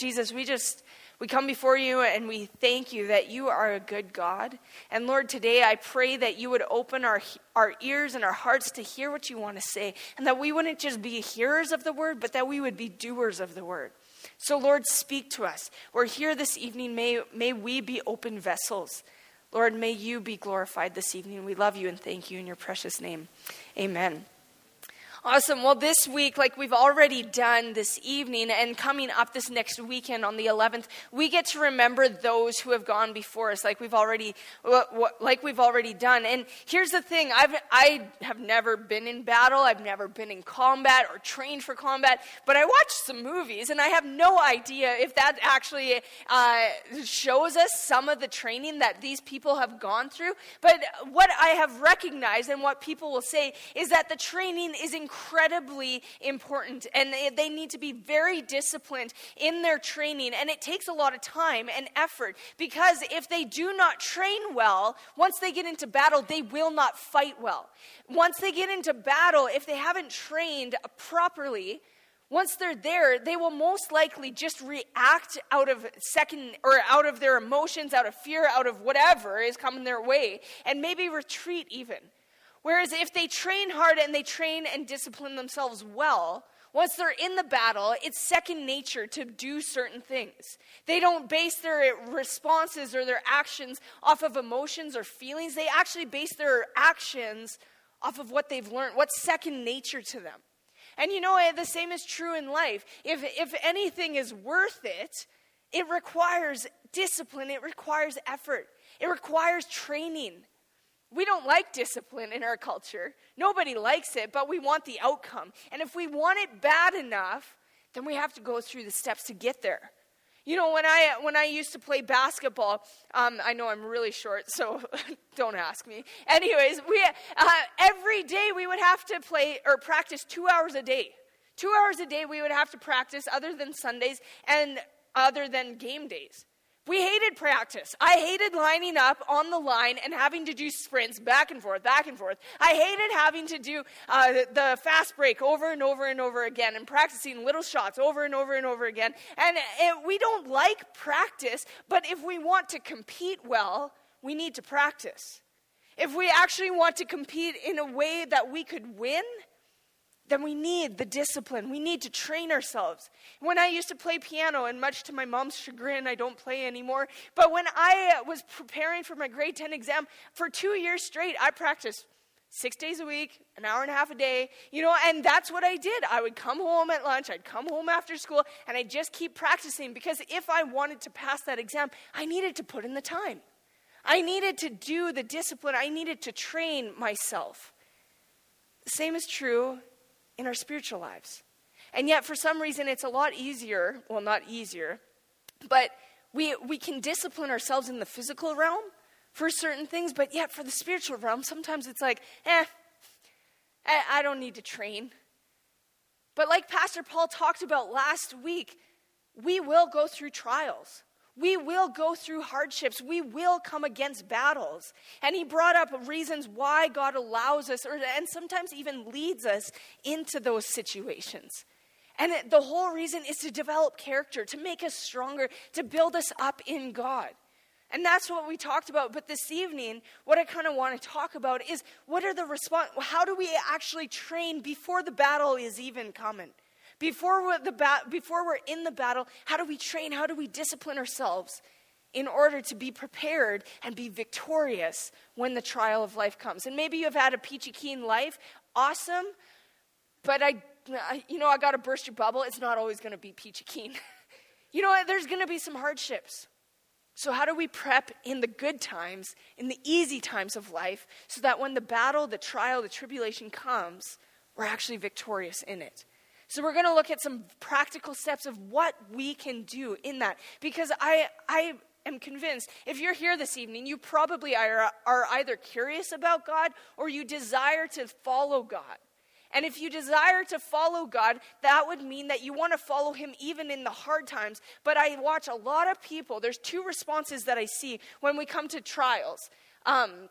Jesus, we just we come before you and we thank you that you are a good God. And Lord, today I pray that you would open our, our ears and our hearts to hear what you want to say, and that we wouldn't just be hearers of the word, but that we would be doers of the word. So, Lord, speak to us. We're here this evening. May, may we be open vessels. Lord, may you be glorified this evening. We love you and thank you in your precious name. Amen. Awesome. Well, this week, like we've already done this evening and coming up this next weekend on the 11th, we get to remember those who have gone before us, like we've already, like we've already done. And here's the thing: I've, I have never been in battle. I've never been in combat or trained for combat. But I watched some movies, and I have no idea if that actually uh, shows us some of the training that these people have gone through. But what I have recognized and what people will say is that the training is incredible incredibly important and they need to be very disciplined in their training. And it takes a lot of time and effort because if they do not train well, once they get into battle, they will not fight well. Once they get into battle, if they haven't trained properly, once they're there, they will most likely just react out of second or out of their emotions, out of fear, out of whatever is coming their way, and maybe retreat even. Whereas if they train hard and they train and discipline themselves well, once they're in the battle, it's second nature to do certain things. They don't base their responses or their actions off of emotions or feelings. They actually base their actions off of what they've learned, what's second nature to them. And you know, eh, the same is true in life. If, if anything is worth it, it requires discipline, it requires effort, it requires training. We don't like discipline in our culture. Nobody likes it, but we want the outcome. And if we want it bad enough, then we have to go through the steps to get there. You know, when I when I used to play basketball, um, I know I'm really short, so don't ask me. Anyways, we uh, every day we would have to play or practice two hours a day. Two hours a day we would have to practice, other than Sundays and other than game days. We hated practice. I hated lining up on the line and having to do sprints back and forth, back and forth. I hated having to do uh, the fast break over and over and over again and practicing little shots over and over and over again. And it, we don't like practice, but if we want to compete well, we need to practice. If we actually want to compete in a way that we could win, then we need the discipline. We need to train ourselves. When I used to play piano, and much to my mom's chagrin, I don't play anymore, but when I was preparing for my grade 10 exam, for two years straight, I practiced six days a week, an hour and a half a day, you know, and that's what I did. I would come home at lunch, I'd come home after school, and I'd just keep practicing because if I wanted to pass that exam, I needed to put in the time. I needed to do the discipline, I needed to train myself. The same is true in our spiritual lives. And yet, for some reason, it's a lot easier well, not easier, but we, we can discipline ourselves in the physical realm for certain things, but yet for the spiritual realm, sometimes it's like, eh, I don't need to train. But like Pastor Paul talked about last week, we will go through trials. We will go through hardships. We will come against battles. And he brought up reasons why God allows us, or, and sometimes even leads us into those situations. And the whole reason is to develop character, to make us stronger, to build us up in God. And that's what we talked about. But this evening, what I kind of want to talk about is what are the response? How do we actually train before the battle is even coming? Before we're, the ba- before we're in the battle, how do we train? How do we discipline ourselves in order to be prepared and be victorious when the trial of life comes? And maybe you've had a peachy keen life. Awesome. But I, you know, I got to burst your bubble. It's not always going to be peachy keen. you know, there's going to be some hardships. So, how do we prep in the good times, in the easy times of life, so that when the battle, the trial, the tribulation comes, we're actually victorious in it? So we're going to look at some practical steps of what we can do in that. Because I, I am convinced if you're here this evening, you probably are, are either curious about God or you desire to follow God. And if you desire to follow God, that would mean that you want to follow Him even in the hard times. But I watch a lot of people, there's two responses that I see when we come to trials. Um,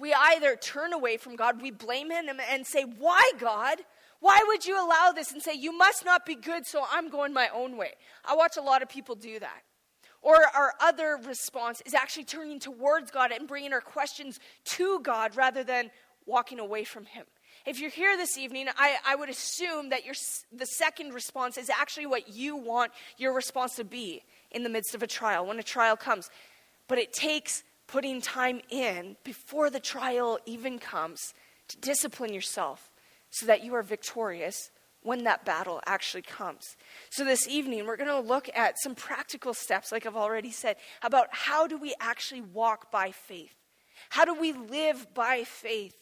we either turn away from God, we blame Him, and say, Why, God? Why would you allow this and say, You must not be good, so I'm going my own way? I watch a lot of people do that. Or our other response is actually turning towards God and bringing our questions to God rather than walking away from Him. If you're here this evening, I, I would assume that your, the second response is actually what you want your response to be in the midst of a trial, when a trial comes. But it takes putting time in before the trial even comes to discipline yourself so that you are victorious when that battle actually comes. So, this evening, we're going to look at some practical steps, like I've already said, about how do we actually walk by faith? How do we live by faith?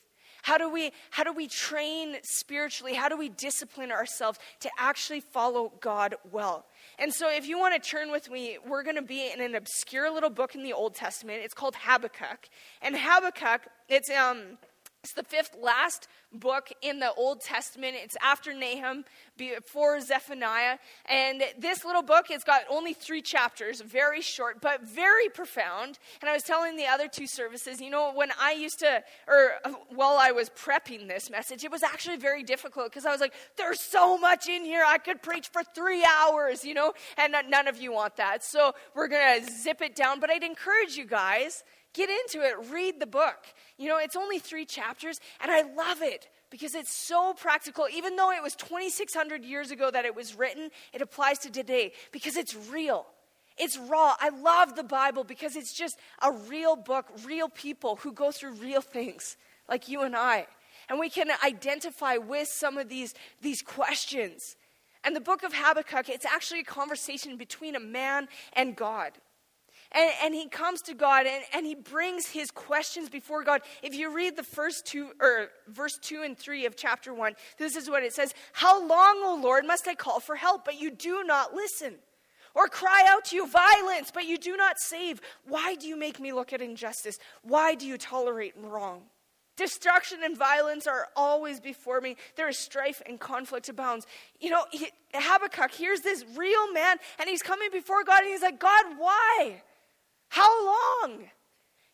How do we how do we train spiritually? How do we discipline ourselves to actually follow God well? And so if you want to turn with me, we're going to be in an obscure little book in the Old Testament. It's called Habakkuk. And Habakkuk, it's um it's the fifth last book in the Old Testament. It's after Nahum, before Zephaniah. And this little book, it's got only three chapters, very short, but very profound. And I was telling the other two services, you know, when I used to, or uh, while I was prepping this message, it was actually very difficult because I was like, there's so much in here. I could preach for three hours, you know, and none of you want that. So we're going to zip it down. But I'd encourage you guys Get into it, read the book. You know, it's only three chapters, and I love it because it's so practical. Even though it was 2,600 years ago that it was written, it applies to today because it's real. It's raw. I love the Bible because it's just a real book, real people who go through real things like you and I. And we can identify with some of these, these questions. And the book of Habakkuk, it's actually a conversation between a man and God. And, and he comes to God and, and he brings his questions before God. If you read the first two, or verse 2 and 3 of chapter 1, this is what it says How long, O Lord, must I call for help, but you do not listen? Or cry out to you violence, but you do not save? Why do you make me look at injustice? Why do you tolerate wrong? Destruction and violence are always before me. There is strife and conflict abounds. You know, Habakkuk, here's this real man, and he's coming before God, and he's like, God, why? How long?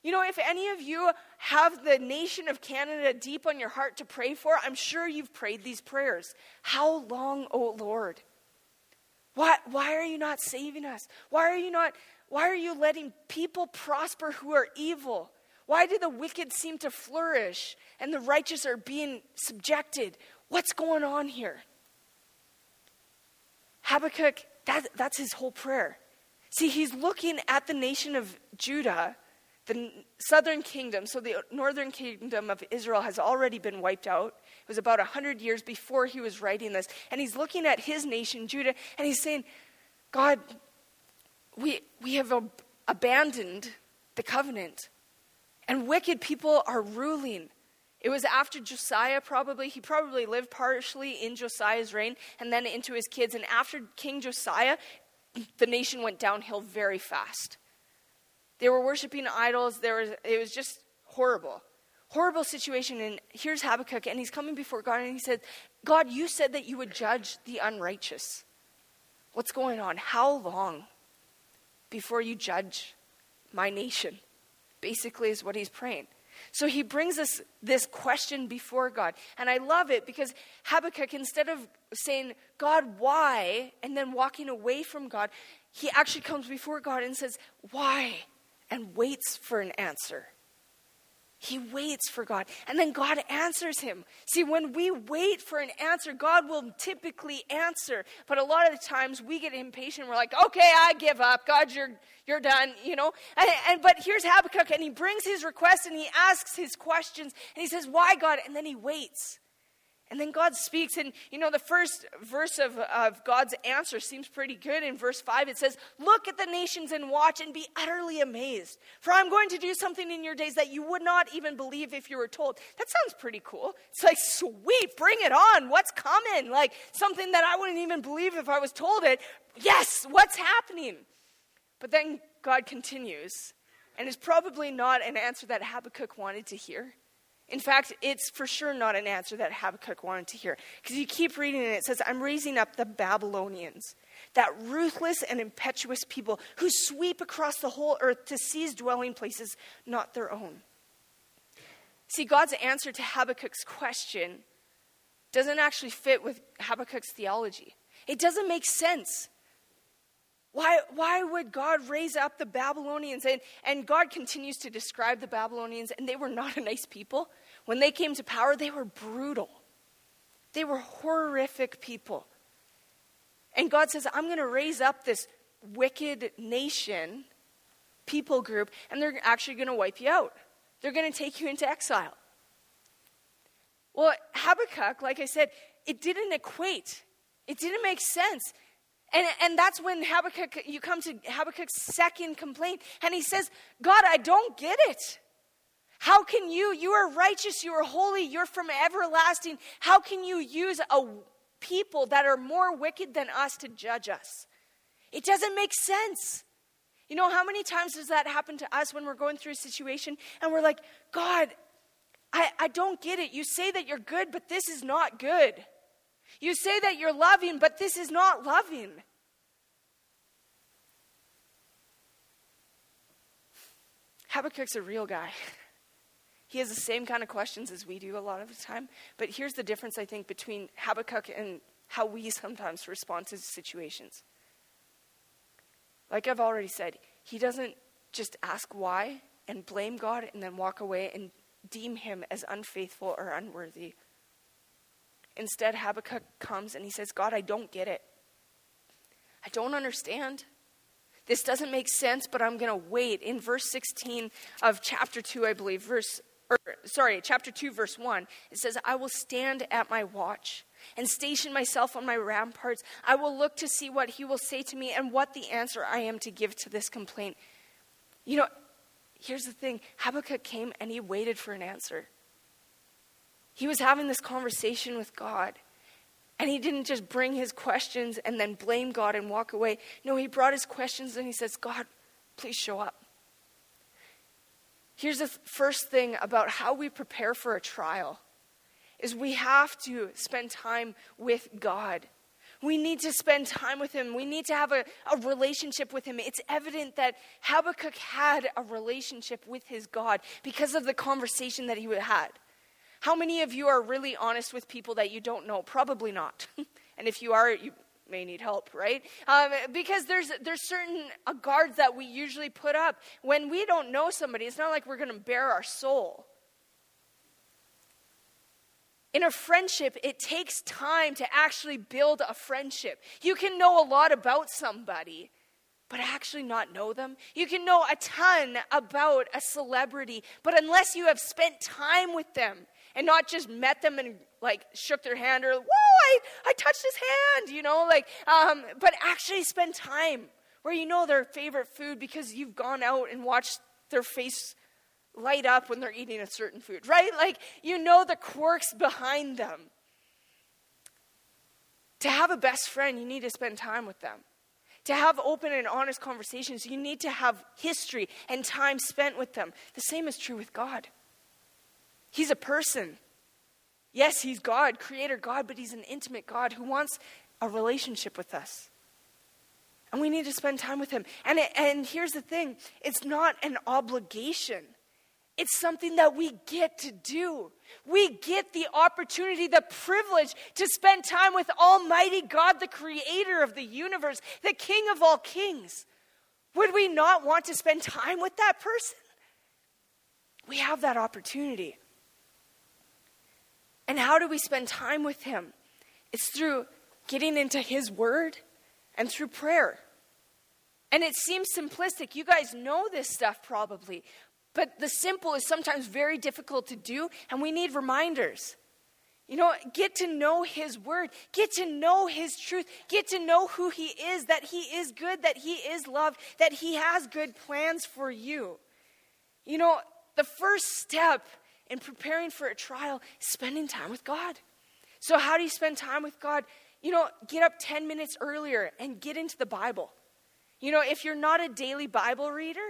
You know, if any of you have the nation of Canada deep on your heart to pray for, I'm sure you've prayed these prayers. How long, O oh Lord? Why, why are you not saving us? Why are you not why are you letting people prosper who are evil? Why do the wicked seem to flourish and the righteous are being subjected? What's going on here? Habakkuk, that, that's his whole prayer. See, he's looking at the nation of Judah, the southern kingdom. So the northern kingdom of Israel has already been wiped out. It was about 100 years before he was writing this. And he's looking at his nation, Judah, and he's saying, God, we, we have ab- abandoned the covenant, and wicked people are ruling. It was after Josiah, probably. He probably lived partially in Josiah's reign and then into his kids. And after King Josiah, the nation went downhill very fast. They were worshiping idols. There was, it was just horrible. Horrible situation. And here's Habakkuk, and he's coming before God, and he said, God, you said that you would judge the unrighteous. What's going on? How long before you judge my nation? Basically, is what he's praying. So he brings us this question before God. And I love it because Habakkuk, instead of saying, God, why? and then walking away from God, he actually comes before God and says, Why? and waits for an answer. He waits for God, and then God answers him. See, when we wait for an answer, God will typically answer. But a lot of the times we get impatient. We're like, okay, I give up. God, you're, you're done, you know? And, and But here's Habakkuk, and he brings his request and he asks his questions, and he says, why, God? And then he waits. And then God speaks, and you know, the first verse of, of God's answer seems pretty good. In verse 5, it says, Look at the nations and watch and be utterly amazed. For I'm going to do something in your days that you would not even believe if you were told. That sounds pretty cool. It's like, sweet, bring it on. What's coming? Like something that I wouldn't even believe if I was told it. Yes, what's happening? But then God continues, and it's probably not an answer that Habakkuk wanted to hear. In fact, it's for sure not an answer that Habakkuk wanted to hear. Because you keep reading and it says, I'm raising up the Babylonians, that ruthless and impetuous people who sweep across the whole earth to seize dwelling places not their own. See, God's answer to Habakkuk's question doesn't actually fit with Habakkuk's theology. It doesn't make sense. Why, why would God raise up the Babylonians? And, and God continues to describe the Babylonians, and they were not a nice people. When they came to power, they were brutal, they were horrific people. And God says, I'm going to raise up this wicked nation, people group, and they're actually going to wipe you out. They're going to take you into exile. Well, Habakkuk, like I said, it didn't equate. It didn't make sense. And, and that's when Habakkuk, you come to Habakkuk's second complaint, and he says, God, I don't get it. How can you, you are righteous, you are holy, you're from everlasting. How can you use a people that are more wicked than us to judge us? It doesn't make sense. You know, how many times does that happen to us when we're going through a situation and we're like, God, I, I don't get it. You say that you're good, but this is not good. You say that you're loving, but this is not loving. Habakkuk's a real guy. He has the same kind of questions as we do a lot of the time. But here's the difference, I think, between Habakkuk and how we sometimes respond to situations. Like I've already said, he doesn't just ask why and blame God and then walk away and deem him as unfaithful or unworthy. Instead, Habakkuk comes and he says, God, I don't get it. I don't understand. This doesn't make sense, but I'm going to wait. In verse 16 of chapter 2, I believe, verse, sorry, chapter 2, verse 1, it says, I will stand at my watch and station myself on my ramparts. I will look to see what he will say to me and what the answer I am to give to this complaint. You know, here's the thing Habakkuk came and he waited for an answer. He was having this conversation with God. And he didn't just bring his questions and then blame God and walk away. No, he brought his questions and he says, God, please show up. Here's the first thing about how we prepare for a trial is we have to spend time with God. We need to spend time with him. We need to have a, a relationship with him. It's evident that Habakkuk had a relationship with his God because of the conversation that he had. How many of you are really honest with people that you don't know? Probably not. and if you are, you may need help, right? Um, because there's there's certain uh, guards that we usually put up when we don't know somebody. It's not like we're going to bare our soul. In a friendship, it takes time to actually build a friendship. You can know a lot about somebody, but actually not know them. You can know a ton about a celebrity, but unless you have spent time with them, and not just met them and like shook their hand or whoa I, I touched his hand you know like um, but actually spend time where you know their favorite food because you've gone out and watched their face light up when they're eating a certain food right? Like you know the quirks behind them. To have a best friend you need to spend time with them. To have open and honest conversations you need to have history and time spent with them. The same is true with god He's a person. Yes, he's God, creator God, but he's an intimate God who wants a relationship with us. And we need to spend time with him. And, it, and here's the thing it's not an obligation, it's something that we get to do. We get the opportunity, the privilege to spend time with Almighty God, the creator of the universe, the King of all kings. Would we not want to spend time with that person? We have that opportunity. And how do we spend time with Him? It's through getting into His Word and through prayer. And it seems simplistic. You guys know this stuff probably. But the simple is sometimes very difficult to do, and we need reminders. You know, get to know His Word, get to know His truth, get to know who He is, that He is good, that He is love, that He has good plans for you. You know, the first step in preparing for a trial spending time with God. So, how do you spend time with God? You know, get up 10 minutes earlier and get into the Bible. You know, if you're not a daily Bible reader,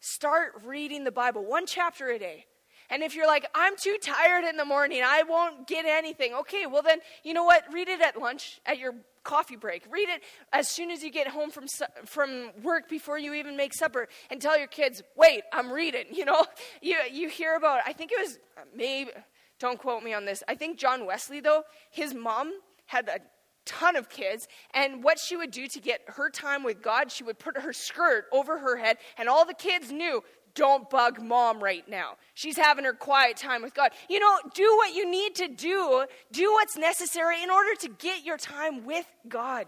start reading the Bible, one chapter a day. And if you're like, I'm too tired in the morning, I won't get anything, okay, well then, you know what? Read it at lunch, at your coffee break. Read it as soon as you get home from, from work before you even make supper and tell your kids, wait, I'm reading. You know, you, you hear about, I think it was maybe Don't quote me on this. I think John Wesley, though, his mom had a ton of kids. And what she would do to get her time with God, she would put her skirt over her head, and all the kids knew don't bug mom right now. She's having her quiet time with God. You know, do what you need to do, do what's necessary in order to get your time with God.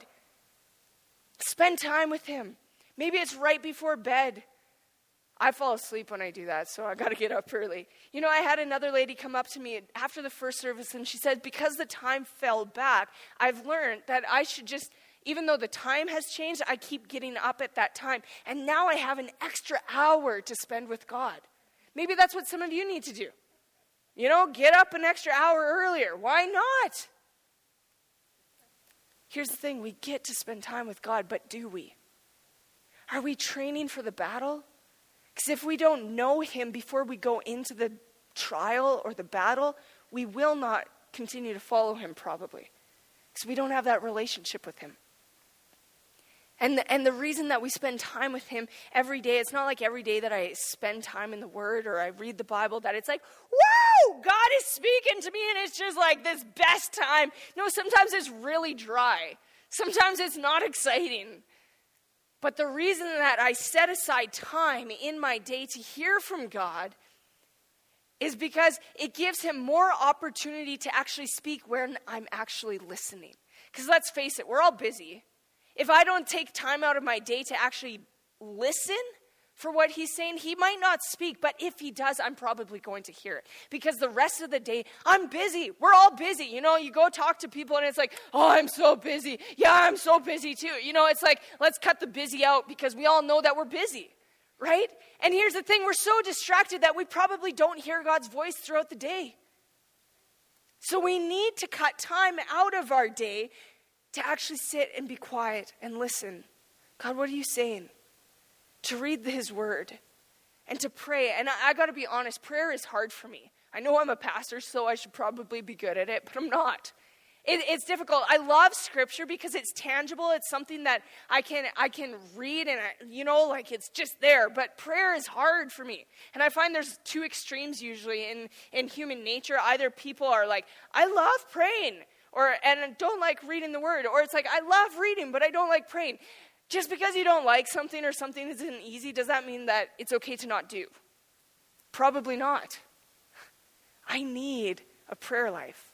Spend time with Him. Maybe it's right before bed. I fall asleep when I do that, so I got to get up early. You know, I had another lady come up to me after the first service, and she said, Because the time fell back, I've learned that I should just, even though the time has changed, I keep getting up at that time. And now I have an extra hour to spend with God. Maybe that's what some of you need to do. You know, get up an extra hour earlier. Why not? Here's the thing we get to spend time with God, but do we? Are we training for the battle? Because if we don't know Him before we go into the trial or the battle, we will not continue to follow Him probably. Because we don't have that relationship with Him. And the, and the reason that we spend time with Him every day, it's not like every day that I spend time in the Word or I read the Bible that it's like, whoa, God is speaking to me and it's just like this best time. No, sometimes it's really dry. Sometimes it's not exciting. But the reason that I set aside time in my day to hear from God is because it gives him more opportunity to actually speak when I'm actually listening. Because let's face it, we're all busy. If I don't take time out of my day to actually listen, for what he's saying, he might not speak, but if he does, I'm probably going to hear it. Because the rest of the day, I'm busy. We're all busy. You know, you go talk to people and it's like, oh, I'm so busy. Yeah, I'm so busy too. You know, it's like, let's cut the busy out because we all know that we're busy, right? And here's the thing we're so distracted that we probably don't hear God's voice throughout the day. So we need to cut time out of our day to actually sit and be quiet and listen. God, what are you saying? to read His Word and to pray. And I, I got to be honest, prayer is hard for me. I know I'm a pastor, so I should probably be good at it, but I'm not. It, it's difficult. I love Scripture because it's tangible. It's something that I can I can read, and I, you know, like it's just there. But prayer is hard for me, and I find there's two extremes usually in in human nature. Either people are like, I love praying, or and don't like reading the Word, or it's like I love reading, but I don't like praying. Just because you don't like something or something isn't easy, does that mean that it's okay to not do? Probably not. I need a prayer life.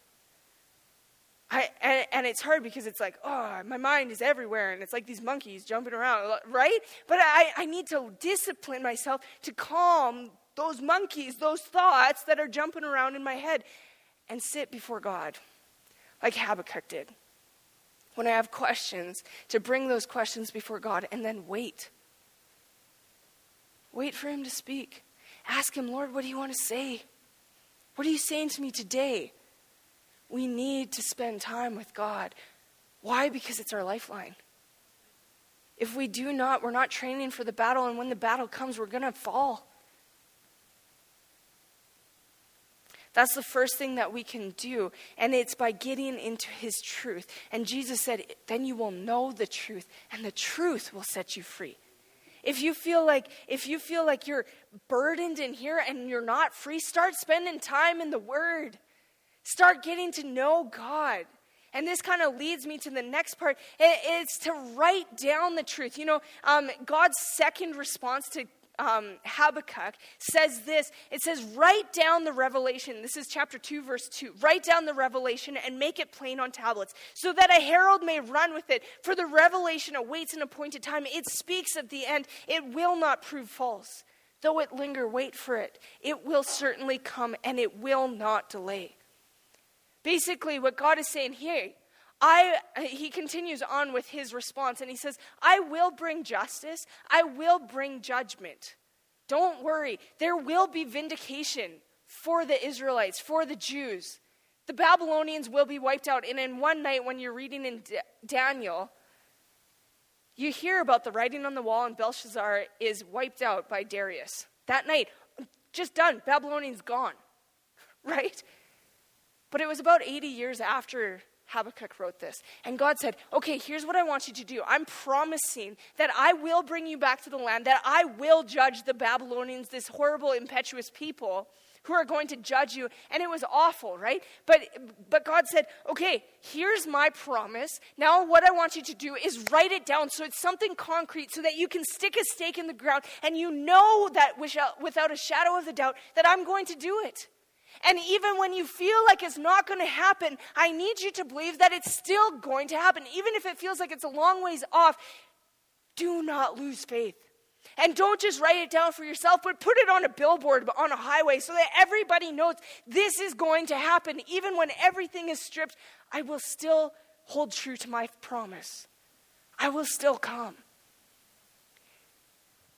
I, and, and, it's hard because it's like, oh, my mind is everywhere, and it's like these monkeys jumping around, right? But I, I need to discipline myself to calm those monkeys, those thoughts that are jumping around in my head, and sit before God, like Habakkuk did when I have questions, to bring those questions before God and then wait. Wait for Him to speak. Ask Him, Lord, what do you want to say? What are you saying to me today? We need to spend time with God. Why? Because it's our lifeline. If we do not, we're not training for the battle, and when the battle comes, we're going to fall. That's the first thing that we can do. And it's by getting into his truth. And Jesus said, then you will know the truth, and the truth will set you free. If you feel like if you feel like you're burdened in here and you're not free, start spending time in the word. Start getting to know God. And this kind of leads me to the next part. It's to write down the truth. You know, um, God's second response to um, Habakkuk says this it says, Write down the revelation. This is chapter 2, verse 2. Write down the revelation and make it plain on tablets, so that a herald may run with it. For the revelation awaits an appointed time. It speaks of the end, it will not prove false. Though it linger, wait for it. It will certainly come and it will not delay. Basically, what God is saying here, I, he continues on with his response and he says, I will bring justice, I will bring judgment. Don't worry, there will be vindication for the Israelites, for the Jews. The Babylonians will be wiped out. And in one night, when you're reading in D- Daniel, you hear about the writing on the wall, and Belshazzar is wiped out by Darius. That night, just done. Babylonians gone, right? But it was about 80 years after Habakkuk wrote this. And God said, Okay, here's what I want you to do. I'm promising that I will bring you back to the land, that I will judge the Babylonians, this horrible, impetuous people. who are going to judge you. And it was awful, right? But, but God said, okay, here's my promise. Now, what I want you to do is write it down so it's something concrete so that you can stick a stake in the ground and you know that without a shadow of a doubt that I'm going to do it. And even when you feel like it's not going to happen, I need you to believe that it's still going to happen. Even if it feels like it's a long ways off, do not lose faith. And don't just write it down for yourself, but put it on a billboard on a highway so that everybody knows this is going to happen. Even when everything is stripped, I will still hold true to my promise. I will still come.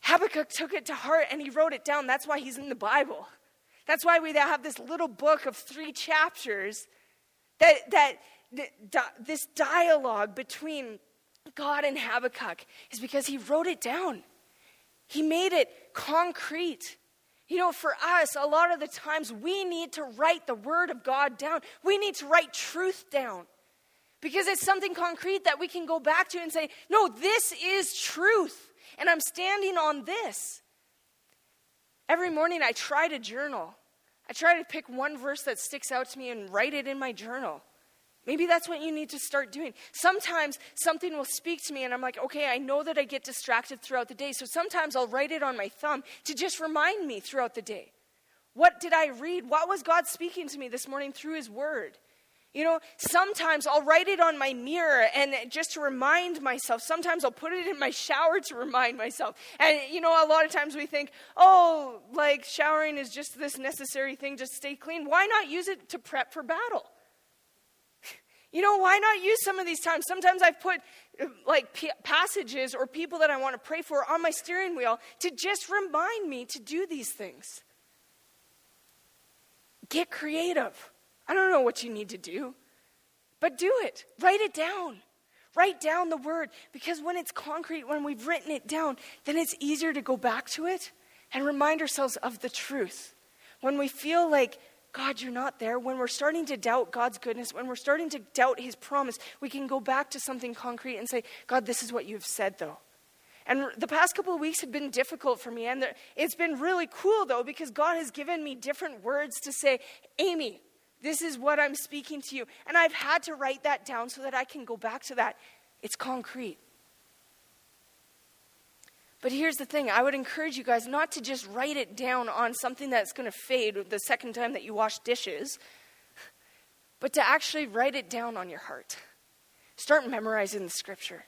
Habakkuk took it to heart and he wrote it down. That's why he's in the Bible. That's why we have this little book of three chapters that, that, this dialogue between God and Habakkuk is because he wrote it down. He made it concrete. You know, for us, a lot of the times we need to write the word of God down. We need to write truth down because it's something concrete that we can go back to and say, no, this is truth, and I'm standing on this. Every morning I try to journal. I try to pick one verse that sticks out to me and write it in my journal. Maybe that's what you need to start doing. Sometimes something will speak to me, and I'm like, okay, I know that I get distracted throughout the day. So sometimes I'll write it on my thumb to just remind me throughout the day. What did I read? What was God speaking to me this morning through His Word? You know, sometimes I'll write it on my mirror and just to remind myself. Sometimes I'll put it in my shower to remind myself. And, you know, a lot of times we think, oh, like showering is just this necessary thing to stay clean. Why not use it to prep for battle? You know, why not use some of these times? Sometimes I've put like p- passages or people that I want to pray for on my steering wheel to just remind me to do these things. Get creative. I don't know what you need to do, but do it. Write it down. Write down the word because when it's concrete, when we've written it down, then it's easier to go back to it and remind ourselves of the truth. When we feel like, God, you're not there, when we're starting to doubt God's goodness, when we're starting to doubt His promise, we can go back to something concrete and say, God, this is what you've said, though. And the past couple of weeks have been difficult for me. And it's been really cool, though, because God has given me different words to say, Amy, this is what I'm speaking to you. And I've had to write that down so that I can go back to that. It's concrete. But here's the thing I would encourage you guys not to just write it down on something that's going to fade the second time that you wash dishes, but to actually write it down on your heart. Start memorizing the scripture.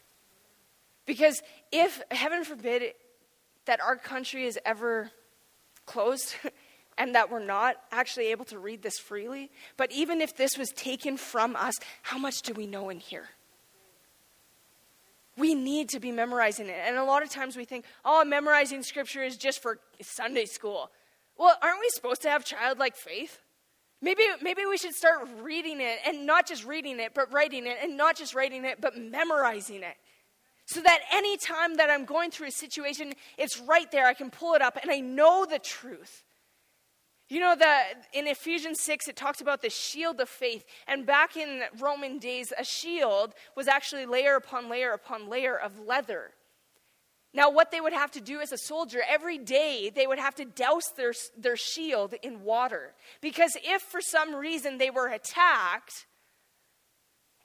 Because if, heaven forbid, that our country is ever closed, and that we're not actually able to read this freely. But even if this was taken from us, how much do we know in here? We need to be memorizing it. And a lot of times we think, oh, memorizing scripture is just for Sunday school. Well, aren't we supposed to have childlike faith? Maybe, maybe we should start reading it and not just reading it, but writing it, and not just writing it, but memorizing it. So that any time that I'm going through a situation, it's right there. I can pull it up and I know the truth. You know that in Ephesians 6, it talks about the shield of faith. And back in Roman days, a shield was actually layer upon layer upon layer of leather. Now, what they would have to do as a soldier, every day they would have to douse their, their shield in water. Because if for some reason they were attacked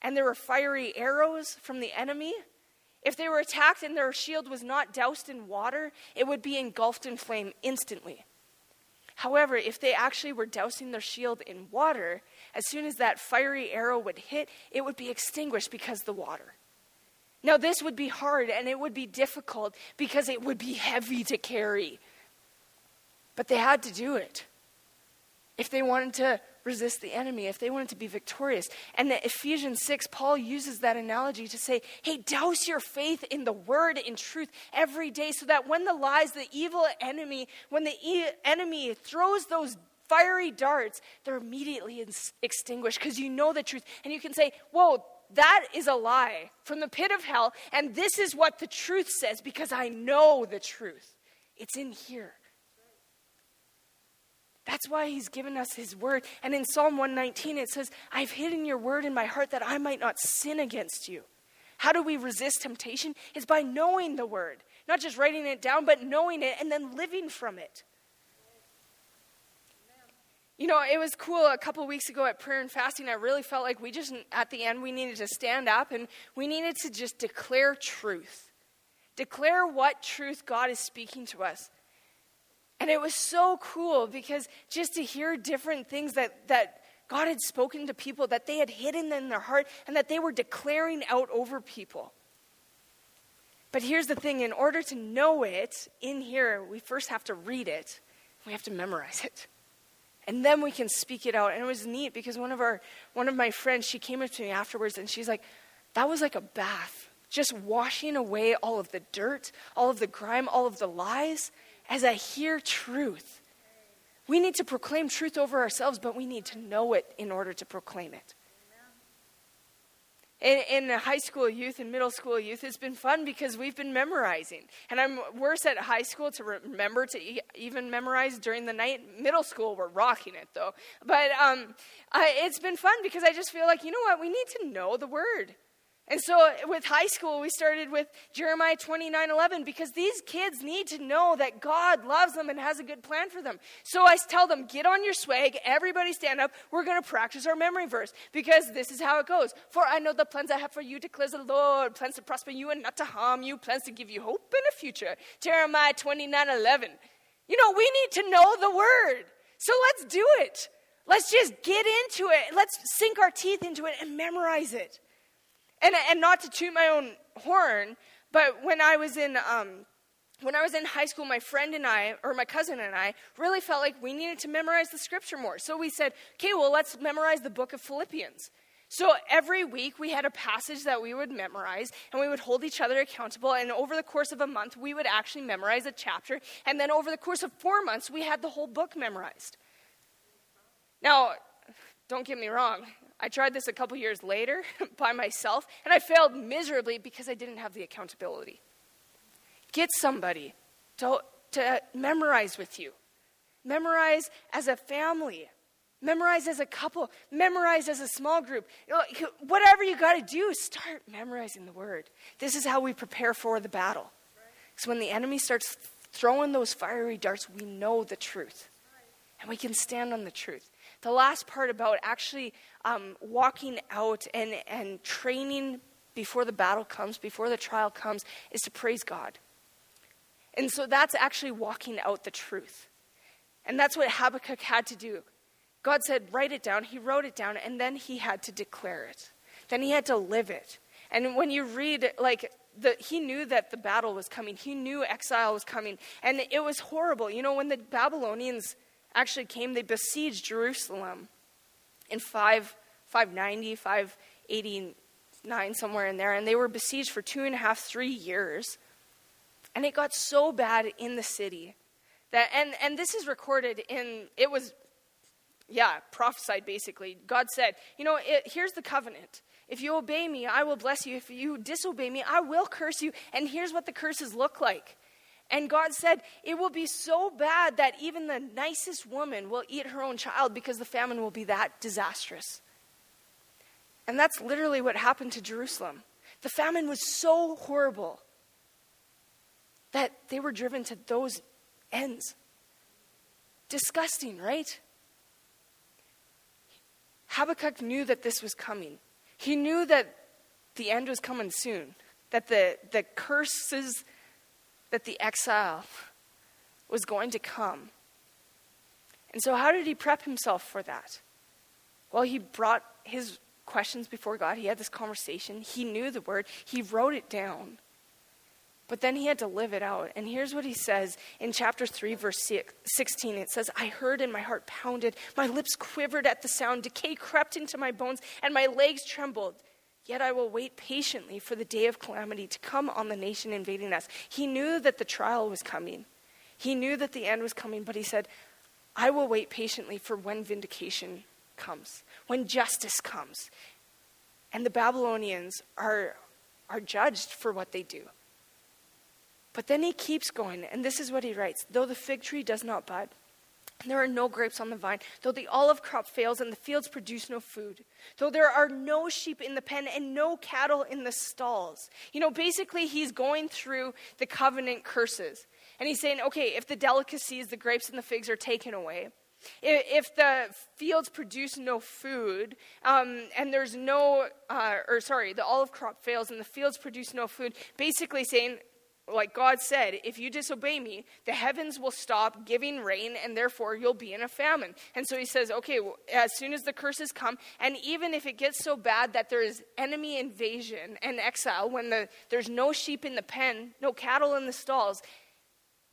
and there were fiery arrows from the enemy, if they were attacked and their shield was not doused in water, it would be engulfed in flame instantly. However, if they actually were dousing their shield in water, as soon as that fiery arrow would hit, it would be extinguished because the water. Now, this would be hard and it would be difficult because it would be heavy to carry. But they had to do it if they wanted to resist the enemy, if they wanted to be victorious. And the Ephesians 6, Paul uses that analogy to say, hey, douse your faith in the word, in truth, every day, so that when the lies, the evil enemy, when the e- enemy throws those fiery darts, they're immediately extinguished because you know the truth. And you can say, whoa, that is a lie from the pit of hell. And this is what the truth says because I know the truth. It's in here. That's why he's given us his word. And in Psalm 119, it says, I've hidden your word in my heart that I might not sin against you. How do we resist temptation? Is by knowing the word, not just writing it down, but knowing it and then living from it. You know, it was cool a couple weeks ago at prayer and fasting. I really felt like we just, at the end, we needed to stand up and we needed to just declare truth. Declare what truth God is speaking to us. And it was so cool because just to hear different things that, that God had spoken to people, that they had hidden in their heart, and that they were declaring out over people. But here's the thing in order to know it in here, we first have to read it, we have to memorize it. And then we can speak it out. And it was neat because one of our one of my friends she came up to me afterwards and she's like that was like a bath just washing away all of the dirt all of the grime all of the lies as i hear truth we need to proclaim truth over ourselves but we need to know it in order to proclaim it in, in high school youth and middle school youth, it's been fun because we've been memorizing. And I'm worse at high school to remember to e- even memorize during the night. Middle school, we're rocking it though. But um, I, it's been fun because I just feel like, you know what, we need to know the word. And so with high school, we started with Jeremiah 29 11 because these kids need to know that God loves them and has a good plan for them. So I tell them, get on your swag, everybody stand up. We're going to practice our memory verse because this is how it goes. For I know the plans I have for you, declares the Lord plans to prosper you and not to harm you, plans to give you hope in a future. Jeremiah 29 11. You know, we need to know the word. So let's do it. Let's just get into it. Let's sink our teeth into it and memorize it. And, and not to toot my own horn, but when I was in um, when I was in high school, my friend and I, or my cousin and I, really felt like we needed to memorize the scripture more. So we said, okay, well, let's memorize the book of Philippians. So every week we had a passage that we would memorize, and we would hold each other accountable. And over the course of a month, we would actually memorize a chapter. And then over the course of four months, we had the whole book memorized. Now, don't get me wrong, I tried this a couple years later by myself, and I failed miserably because I didn't have the accountability. Get somebody to, to memorize with you. Memorize as a family. Memorize as a couple. Memorize as a small group. Whatever you got to do, start memorizing the word. This is how we prepare for the battle. Because when the enemy starts throwing those fiery darts, we know the truth. And we can stand on the truth the last part about actually um, walking out and, and training before the battle comes, before the trial comes, is to praise God. And so that's actually walking out the truth. And that's what Habakkuk had to do. God said, write it down. He wrote it down, and then he had to declare it. Then he had to live it. And when you read, like, the, he knew that the battle was coming, he knew exile was coming, and it was horrible. You know, when the Babylonians actually came, they besieged Jerusalem in 5, 590, 589, somewhere in there, and they were besieged for two and a half, three years. And it got so bad in the city that, and, and this is recorded in, it was, yeah, prophesied basically. God said, you know, it, here's the covenant. If you obey me, I will bless you. If you disobey me, I will curse you. And here's what the curses look like. And God said, It will be so bad that even the nicest woman will eat her own child because the famine will be that disastrous. And that's literally what happened to Jerusalem. The famine was so horrible that they were driven to those ends. Disgusting, right? Habakkuk knew that this was coming. He knew that the end was coming soon, that the, the curses that the exile was going to come. And so, how did he prep himself for that? Well, he brought his questions before God. He had this conversation. He knew the word, he wrote it down. But then he had to live it out. And here's what he says in chapter 3, verse 16. It says, I heard and my heart pounded. My lips quivered at the sound. Decay crept into my bones, and my legs trembled. Yet I will wait patiently for the day of calamity to come on the nation invading us. He knew that the trial was coming. He knew that the end was coming, but he said, I will wait patiently for when vindication comes, when justice comes. And the Babylonians are, are judged for what they do. But then he keeps going, and this is what he writes Though the fig tree does not bud, there are no grapes on the vine, though the olive crop fails and the fields produce no food, though there are no sheep in the pen and no cattle in the stalls. You know, basically, he's going through the covenant curses. And he's saying, okay, if the delicacies, the grapes and the figs are taken away, If the fields produce no food, um, and there's no, uh, or sorry, the olive crop fails and the fields produce no food, basically saying, like God said, if you disobey me, the heavens will stop giving rain, and therefore you'll be in a famine. And so he says, okay, well, as soon as the curses come, and even if it gets so bad that there is enemy invasion and exile, when the, there's no sheep in the pen, no cattle in the stalls,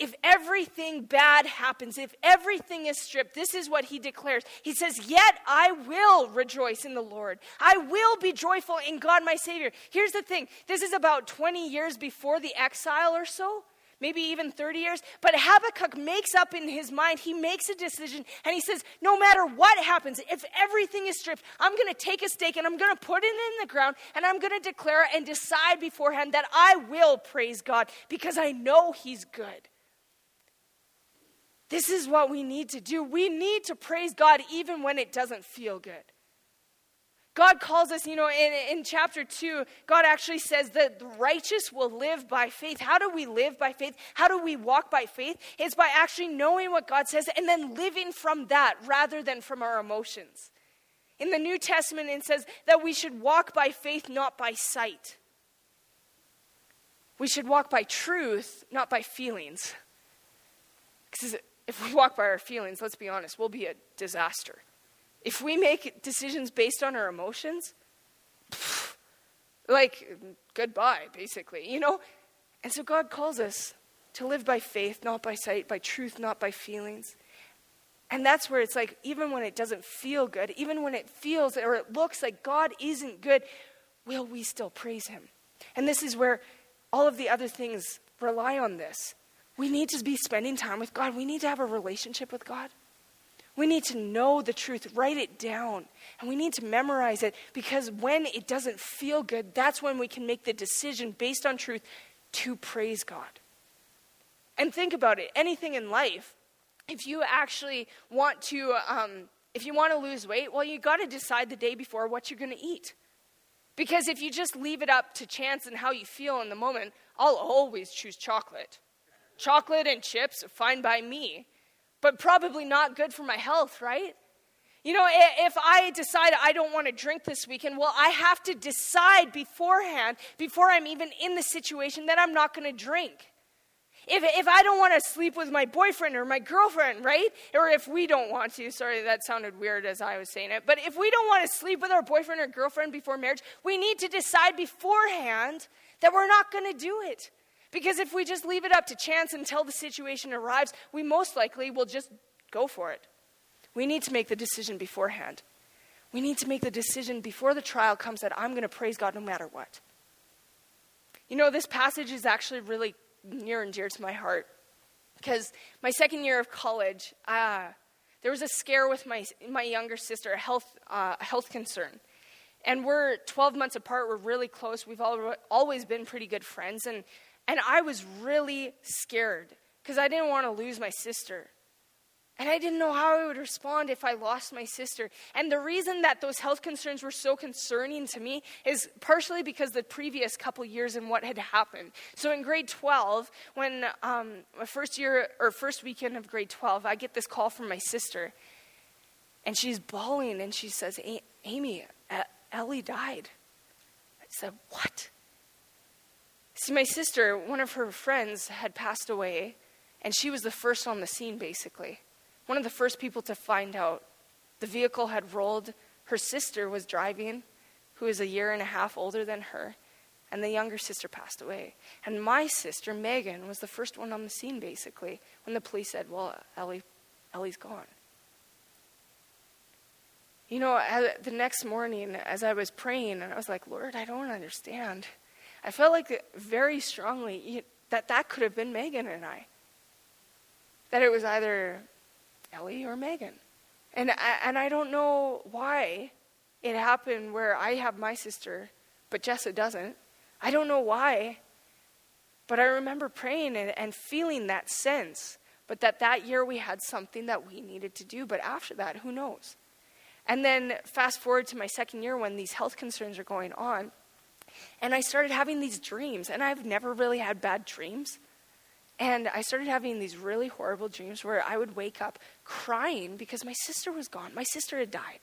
if everything bad happens, if everything is stripped, this is what he declares. He says, Yet I will rejoice in the Lord. I will be joyful in God my Savior. Here's the thing this is about 20 years before the exile or so, maybe even 30 years. But Habakkuk makes up in his mind, he makes a decision, and he says, No matter what happens, if everything is stripped, I'm going to take a stake and I'm going to put it in the ground, and I'm going to declare and decide beforehand that I will praise God because I know he's good. This is what we need to do. We need to praise God even when it doesn't feel good. God calls us, you know, in, in chapter 2, God actually says that the righteous will live by faith. How do we live by faith? How do we walk by faith? It's by actually knowing what God says and then living from that rather than from our emotions. In the New Testament, it says that we should walk by faith, not by sight. We should walk by truth, not by feelings. Because if we walk by our feelings, let's be honest, we'll be a disaster. If we make decisions based on our emotions, pff, like goodbye, basically, you know? And so God calls us to live by faith, not by sight, by truth, not by feelings. And that's where it's like, even when it doesn't feel good, even when it feels or it looks like God isn't good, will we still praise Him? And this is where all of the other things rely on this. We need to be spending time with God. We need to have a relationship with God. We need to know the truth, write it down, and we need to memorize it because when it doesn't feel good, that's when we can make the decision based on truth to praise God. And think about it anything in life, if you actually want to, um, if you want to lose weight, well, you got to decide the day before what you're going to eat. Because if you just leave it up to chance and how you feel in the moment, I'll always choose chocolate. Chocolate and chips, fine by me, but probably not good for my health, right? You know, if I decide I don't want to drink this weekend, well, I have to decide beforehand, before I'm even in the situation, that I'm not going to drink. If, if I don't want to sleep with my boyfriend or my girlfriend, right? Or if we don't want to, sorry, that sounded weird as I was saying it, but if we don't want to sleep with our boyfriend or girlfriend before marriage, we need to decide beforehand that we're not going to do it. Because if we just leave it up to chance until the situation arrives, we most likely will just go for it. We need to make the decision beforehand. We need to make the decision before the trial comes that I'm going to praise God no matter what. You know, this passage is actually really near and dear to my heart because my second year of college, uh, there was a scare with my, my younger sister, a health, uh, health concern. And we're 12 months apart, we're really close. We've all, always been pretty good friends. And and I was really scared because I didn't want to lose my sister. And I didn't know how I would respond if I lost my sister. And the reason that those health concerns were so concerning to me is partially because the previous couple years and what had happened. So in grade 12, when um, my first year or first weekend of grade 12, I get this call from my sister. And she's bawling and she says, Amy, Ellie died. I said, What? See, my sister, one of her friends, had passed away, and she was the first on the scene, basically. One of the first people to find out. The vehicle had rolled. Her sister was driving, who is a year and a half older than her, and the younger sister passed away. And my sister, Megan, was the first one on the scene, basically, when the police said, Well, Ellie, Ellie's gone. You know, the next morning, as I was praying, and I was like, Lord, I don't understand. I felt like very strongly that that could have been Megan and I. That it was either Ellie or Megan. And I, and I don't know why it happened where I have my sister, but Jessa doesn't. I don't know why. But I remember praying and, and feeling that sense. But that that year we had something that we needed to do. But after that, who knows? And then fast forward to my second year when these health concerns are going on. And I started having these dreams, and I've never really had bad dreams. And I started having these really horrible dreams where I would wake up crying because my sister was gone. My sister had died.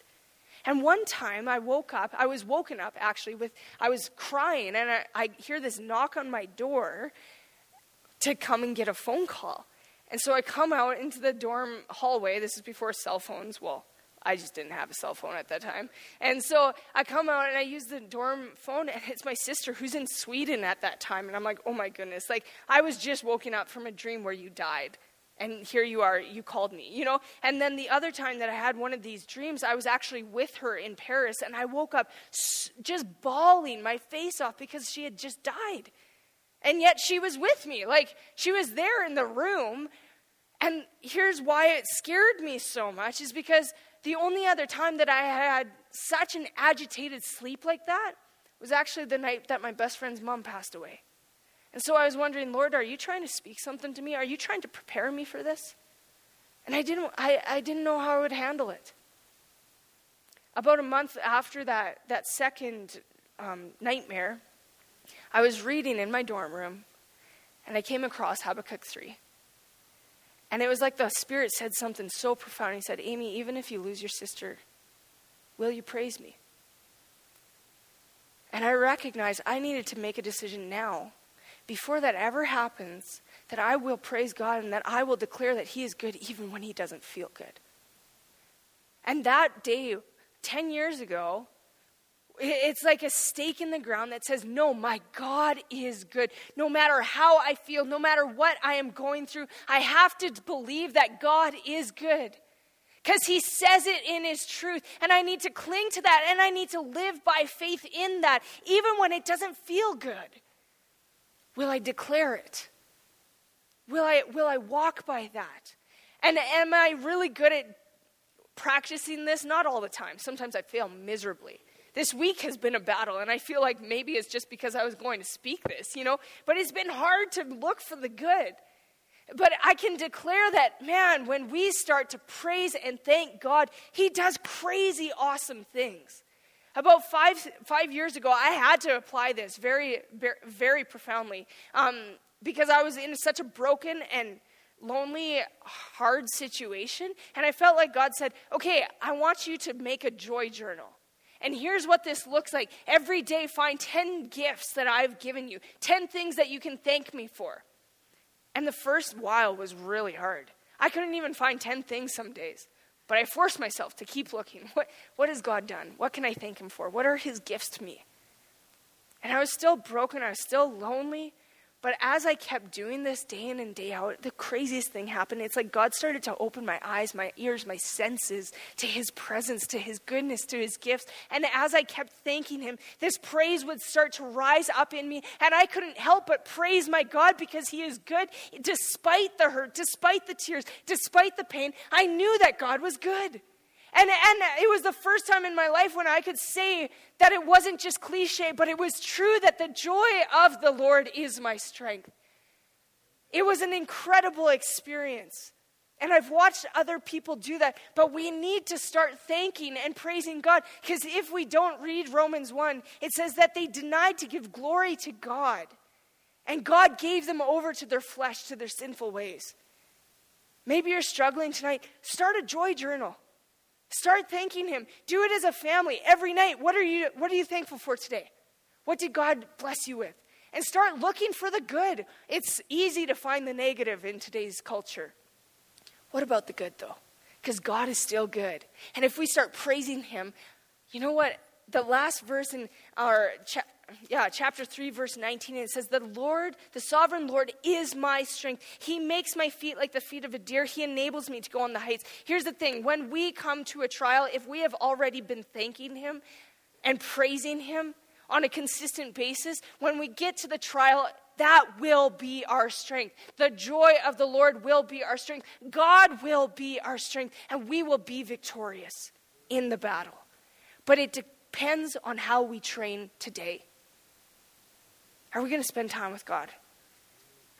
And one time I woke up, I was woken up actually with, I was crying and I, I hear this knock on my door to come and get a phone call. And so I come out into the dorm hallway. This is before cell phones. Well, I just didn't have a cell phone at that time. And so I come out and I use the dorm phone, and it's my sister who's in Sweden at that time. And I'm like, oh my goodness. Like, I was just woken up from a dream where you died. And here you are, you called me, you know? And then the other time that I had one of these dreams, I was actually with her in Paris, and I woke up just bawling my face off because she had just died. And yet she was with me. Like, she was there in the room. And here's why it scared me so much is because the only other time that I had such an agitated sleep like that was actually the night that my best friend's mom passed away. And so I was wondering, Lord, are you trying to speak something to me? Are you trying to prepare me for this? And I didn't, I, I didn't know how I would handle it. About a month after that, that second um, nightmare, I was reading in my dorm room, and I came across Habakkuk 3. And it was like the Spirit said something so profound. He said, Amy, even if you lose your sister, will you praise me? And I recognized I needed to make a decision now, before that ever happens, that I will praise God and that I will declare that He is good even when He doesn't feel good. And that day, 10 years ago, it's like a stake in the ground that says, No, my God is good. No matter how I feel, no matter what I am going through, I have to believe that God is good. Because he says it in his truth. And I need to cling to that and I need to live by faith in that, even when it doesn't feel good. Will I declare it? Will I, will I walk by that? And am I really good at practicing this? Not all the time. Sometimes I fail miserably. This week has been a battle, and I feel like maybe it's just because I was going to speak this, you know? But it's been hard to look for the good. But I can declare that, man, when we start to praise and thank God, He does crazy, awesome things. About five, five years ago, I had to apply this very, very, profoundly um, because I was in such a broken and lonely, hard situation. And I felt like God said, okay, I want you to make a joy journal. And here's what this looks like. Every day, find 10 gifts that I've given you, 10 things that you can thank me for. And the first while was really hard. I couldn't even find 10 things some days. But I forced myself to keep looking. What, what has God done? What can I thank Him for? What are His gifts to me? And I was still broken. I was still lonely. But as I kept doing this day in and day out, the craziest thing happened. It's like God started to open my eyes, my ears, my senses to His presence, to His goodness, to His gifts. And as I kept thanking Him, this praise would start to rise up in me. And I couldn't help but praise my God because He is good despite the hurt, despite the tears, despite the pain. I knew that God was good. And, and it was the first time in my life when I could say that it wasn't just cliche, but it was true that the joy of the Lord is my strength. It was an incredible experience. And I've watched other people do that, but we need to start thanking and praising God because if we don't read Romans 1, it says that they denied to give glory to God. And God gave them over to their flesh, to their sinful ways. Maybe you're struggling tonight. Start a joy journal. Start thanking Him. Do it as a family every night. What are you, what are you thankful for today? What did God bless you with? And start looking for the good. It's easy to find the negative in today's culture. What about the good, though? Because God is still good. And if we start praising Him, you know what? The last verse in our cha- yeah, chapter 3, verse 19, and it says, The Lord, the sovereign Lord, is my strength. He makes my feet like the feet of a deer. He enables me to go on the heights. Here's the thing when we come to a trial, if we have already been thanking Him and praising Him on a consistent basis, when we get to the trial, that will be our strength. The joy of the Lord will be our strength. God will be our strength, and we will be victorious in the battle. But it depends on how we train today. Are we going to spend time with God?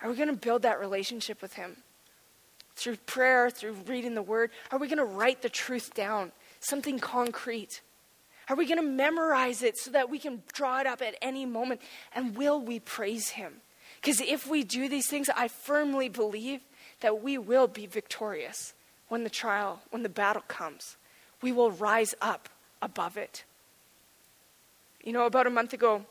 Are we going to build that relationship with Him? Through prayer, through reading the Word? Are we going to write the truth down? Something concrete? Are we going to memorize it so that we can draw it up at any moment? And will we praise Him? Because if we do these things, I firmly believe that we will be victorious when the trial, when the battle comes. We will rise up above it. You know, about a month ago,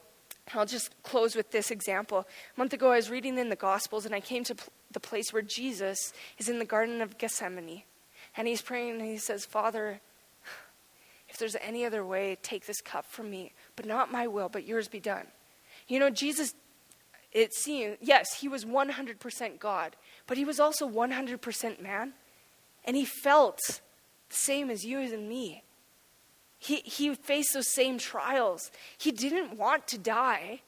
I'll just close with this example. A month ago, I was reading in the Gospels and I came to the place where Jesus is in the Garden of Gethsemane. And he's praying and he says, Father, if there's any other way, take this cup from me, but not my will, but yours be done. You know, Jesus, it seems, yes, he was 100% God, but he was also 100% man. And he felt the same as you and me. He, he faced those same trials. He didn't want to die.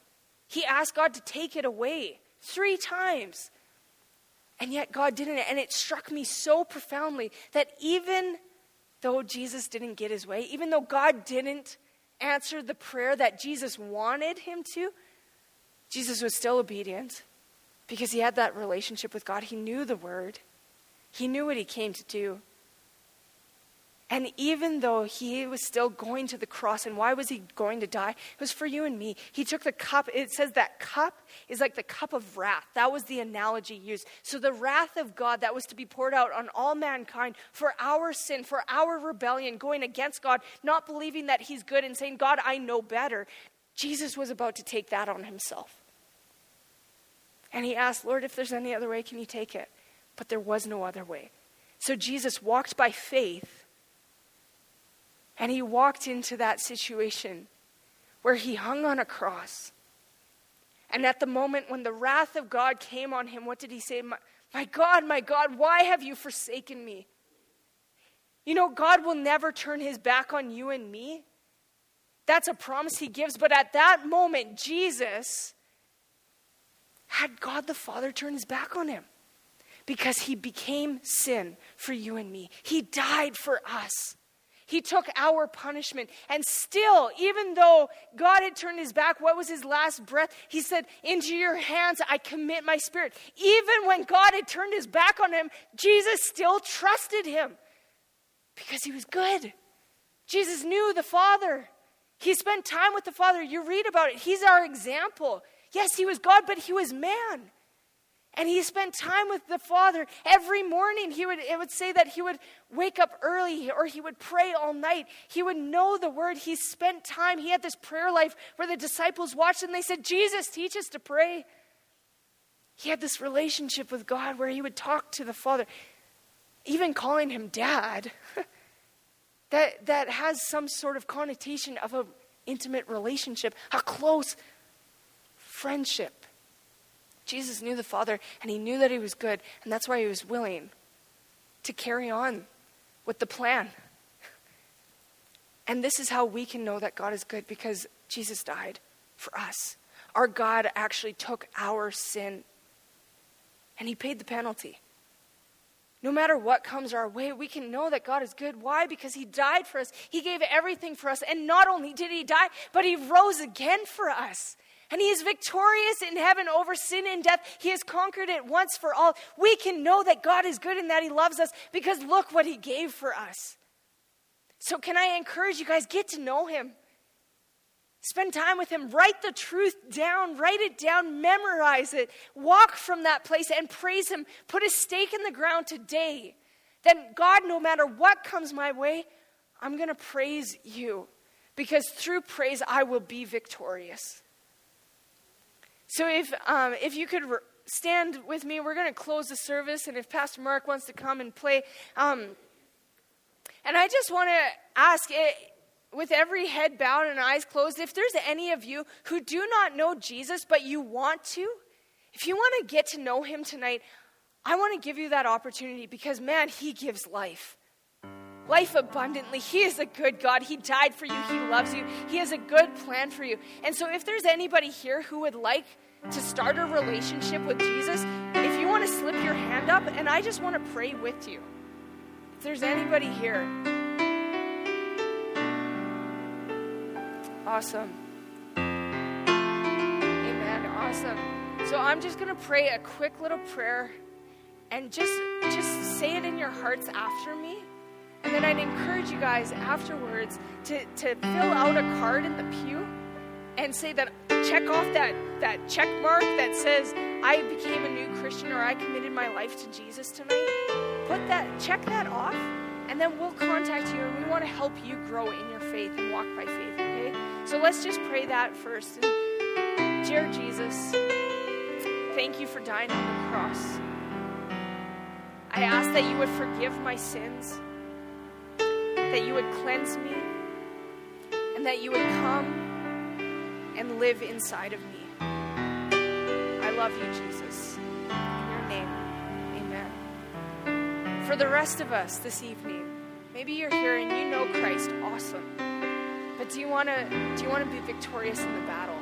He asked God to take it away three times. And yet God didn't. And it struck me so profoundly that even though Jesus didn't get his way, even though God didn't answer the prayer that Jesus wanted him to, Jesus was still obedient because he had that relationship with God. He knew the word, he knew what he came to do. And even though he was still going to the cross, and why was he going to die? It was for you and me. He took the cup. It says that cup is like the cup of wrath. That was the analogy used. So the wrath of God that was to be poured out on all mankind for our sin, for our rebellion, going against God, not believing that he's good and saying, God, I know better. Jesus was about to take that on himself. And he asked, Lord, if there's any other way, can you take it? But there was no other way. So Jesus walked by faith and he walked into that situation where he hung on a cross. And at the moment when the wrath of God came on him, what did he say? My, my, God, my God, why have you forsaken me? You know, God will never turn his back on you and me. That's a promise he gives. But at that moment, Jesus had God the Father turn his back on him because he became sin for you and me. He died for us. He took our punishment. And still, even though God had turned his back, what was his last breath? He said, Into your hands I commit my spirit. Even when God had turned his back on him, Jesus still trusted him because he was good. Jesus knew the Father. He spent time with the Father. You read about it. He's our example. Yes, he was God, but he was man. And he spent time with the Father every morning. He would, it would say that he would wake up early or he would pray all night. He would know the word. He spent time. He had this prayer life where the disciples watched and they said, Jesus, teach us to pray. He had this relationship with God where he would talk to the Father, even calling him dad. that, that has some sort of connotation of an intimate relationship, a close friendship. Jesus knew the Father and he knew that he was good, and that's why he was willing to carry on with the plan. And this is how we can know that God is good because Jesus died for us. Our God actually took our sin and he paid the penalty. No matter what comes our way, we can know that God is good. Why? Because He died for us. He gave everything for us. And not only did He die, but He rose again for us. And he is victorious in heaven over sin and death. He has conquered it once for all. We can know that God is good and that he loves us because look what he gave for us. So, can I encourage you guys, get to know him. Spend time with him. Write the truth down. Write it down. Memorize it. Walk from that place and praise him. Put a stake in the ground today. Then, God, no matter what comes my way, I'm going to praise you because through praise I will be victorious. So if, um, if you could re- stand with me, we're going to close the service, and if Pastor Mark wants to come and play. Um, and I just want to ask it, eh, with every head bowed and eyes closed, if there's any of you who do not know Jesus, but you want to, if you want to get to know him tonight, I want to give you that opportunity because, man, he gives life. Life abundantly. He is a good God. He died for you. He loves you. He has a good plan for you. And so, if there's anybody here who would like to start a relationship with Jesus, if you want to slip your hand up, and I just want to pray with you. If there's anybody here, awesome. Amen. Awesome. So I'm just going to pray a quick little prayer and just just say it in your hearts after me. And then I'd encourage you guys afterwards to, to fill out a card in the pew and say that check off that, that check mark that says, I became a new Christian or I committed my life to Jesus tonight, put that, check that off, and then we'll contact you and we want to help you grow in your faith and walk by faith, okay? So let's just pray that first. And dear Jesus, thank you for dying on the cross. I ask that you would forgive my sins, that you would cleanse me, and that you would come and live inside of me. I love you, Jesus. In your name, amen. For the rest of us this evening, maybe you're here and you know Christ, awesome. But do you want to do you want to be victorious in the battle?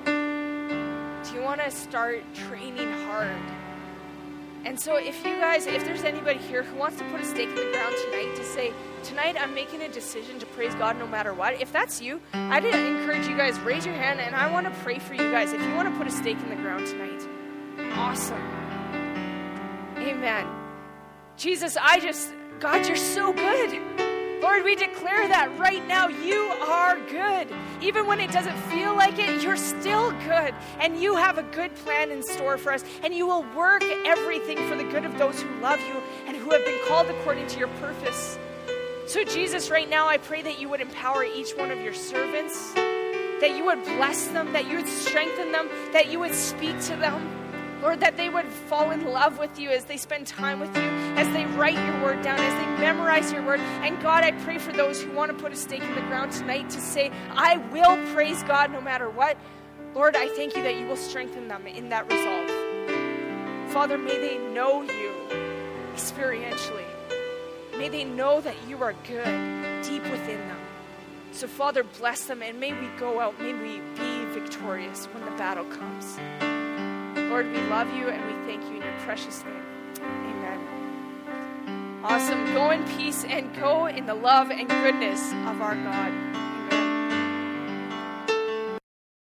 Do you want to start training hard? And so, if you guys, if there's anybody here who wants to put a stake in the ground tonight to say, tonight I'm making a decision to praise God no matter what, if that's you, I'd encourage you guys, raise your hand, and I want to pray for you guys if you want to put a stake in the ground tonight. Awesome. Amen. Jesus, I just, God, you're so good. Lord, we declare that right now you are good. Even when it doesn't feel like it, you're still good. And you have a good plan in store for us. And you will work everything for the good of those who love you and who have been called according to your purpose. So, Jesus, right now, I pray that you would empower each one of your servants, that you would bless them, that you would strengthen them, that you would speak to them. Lord, that they would fall in love with you as they spend time with you, as they write your word down, as they memorize your word. And God, I pray for those who want to put a stake in the ground tonight to say, I will praise God no matter what. Lord, I thank you that you will strengthen them in that resolve. Father, may they know you experientially. May they know that you are good deep within them. So, Father, bless them and may we go out, may we be victorious when the battle comes. Lord, we love you and we thank you in your precious name. Amen. Awesome. Go in peace and go in the love and goodness of our God.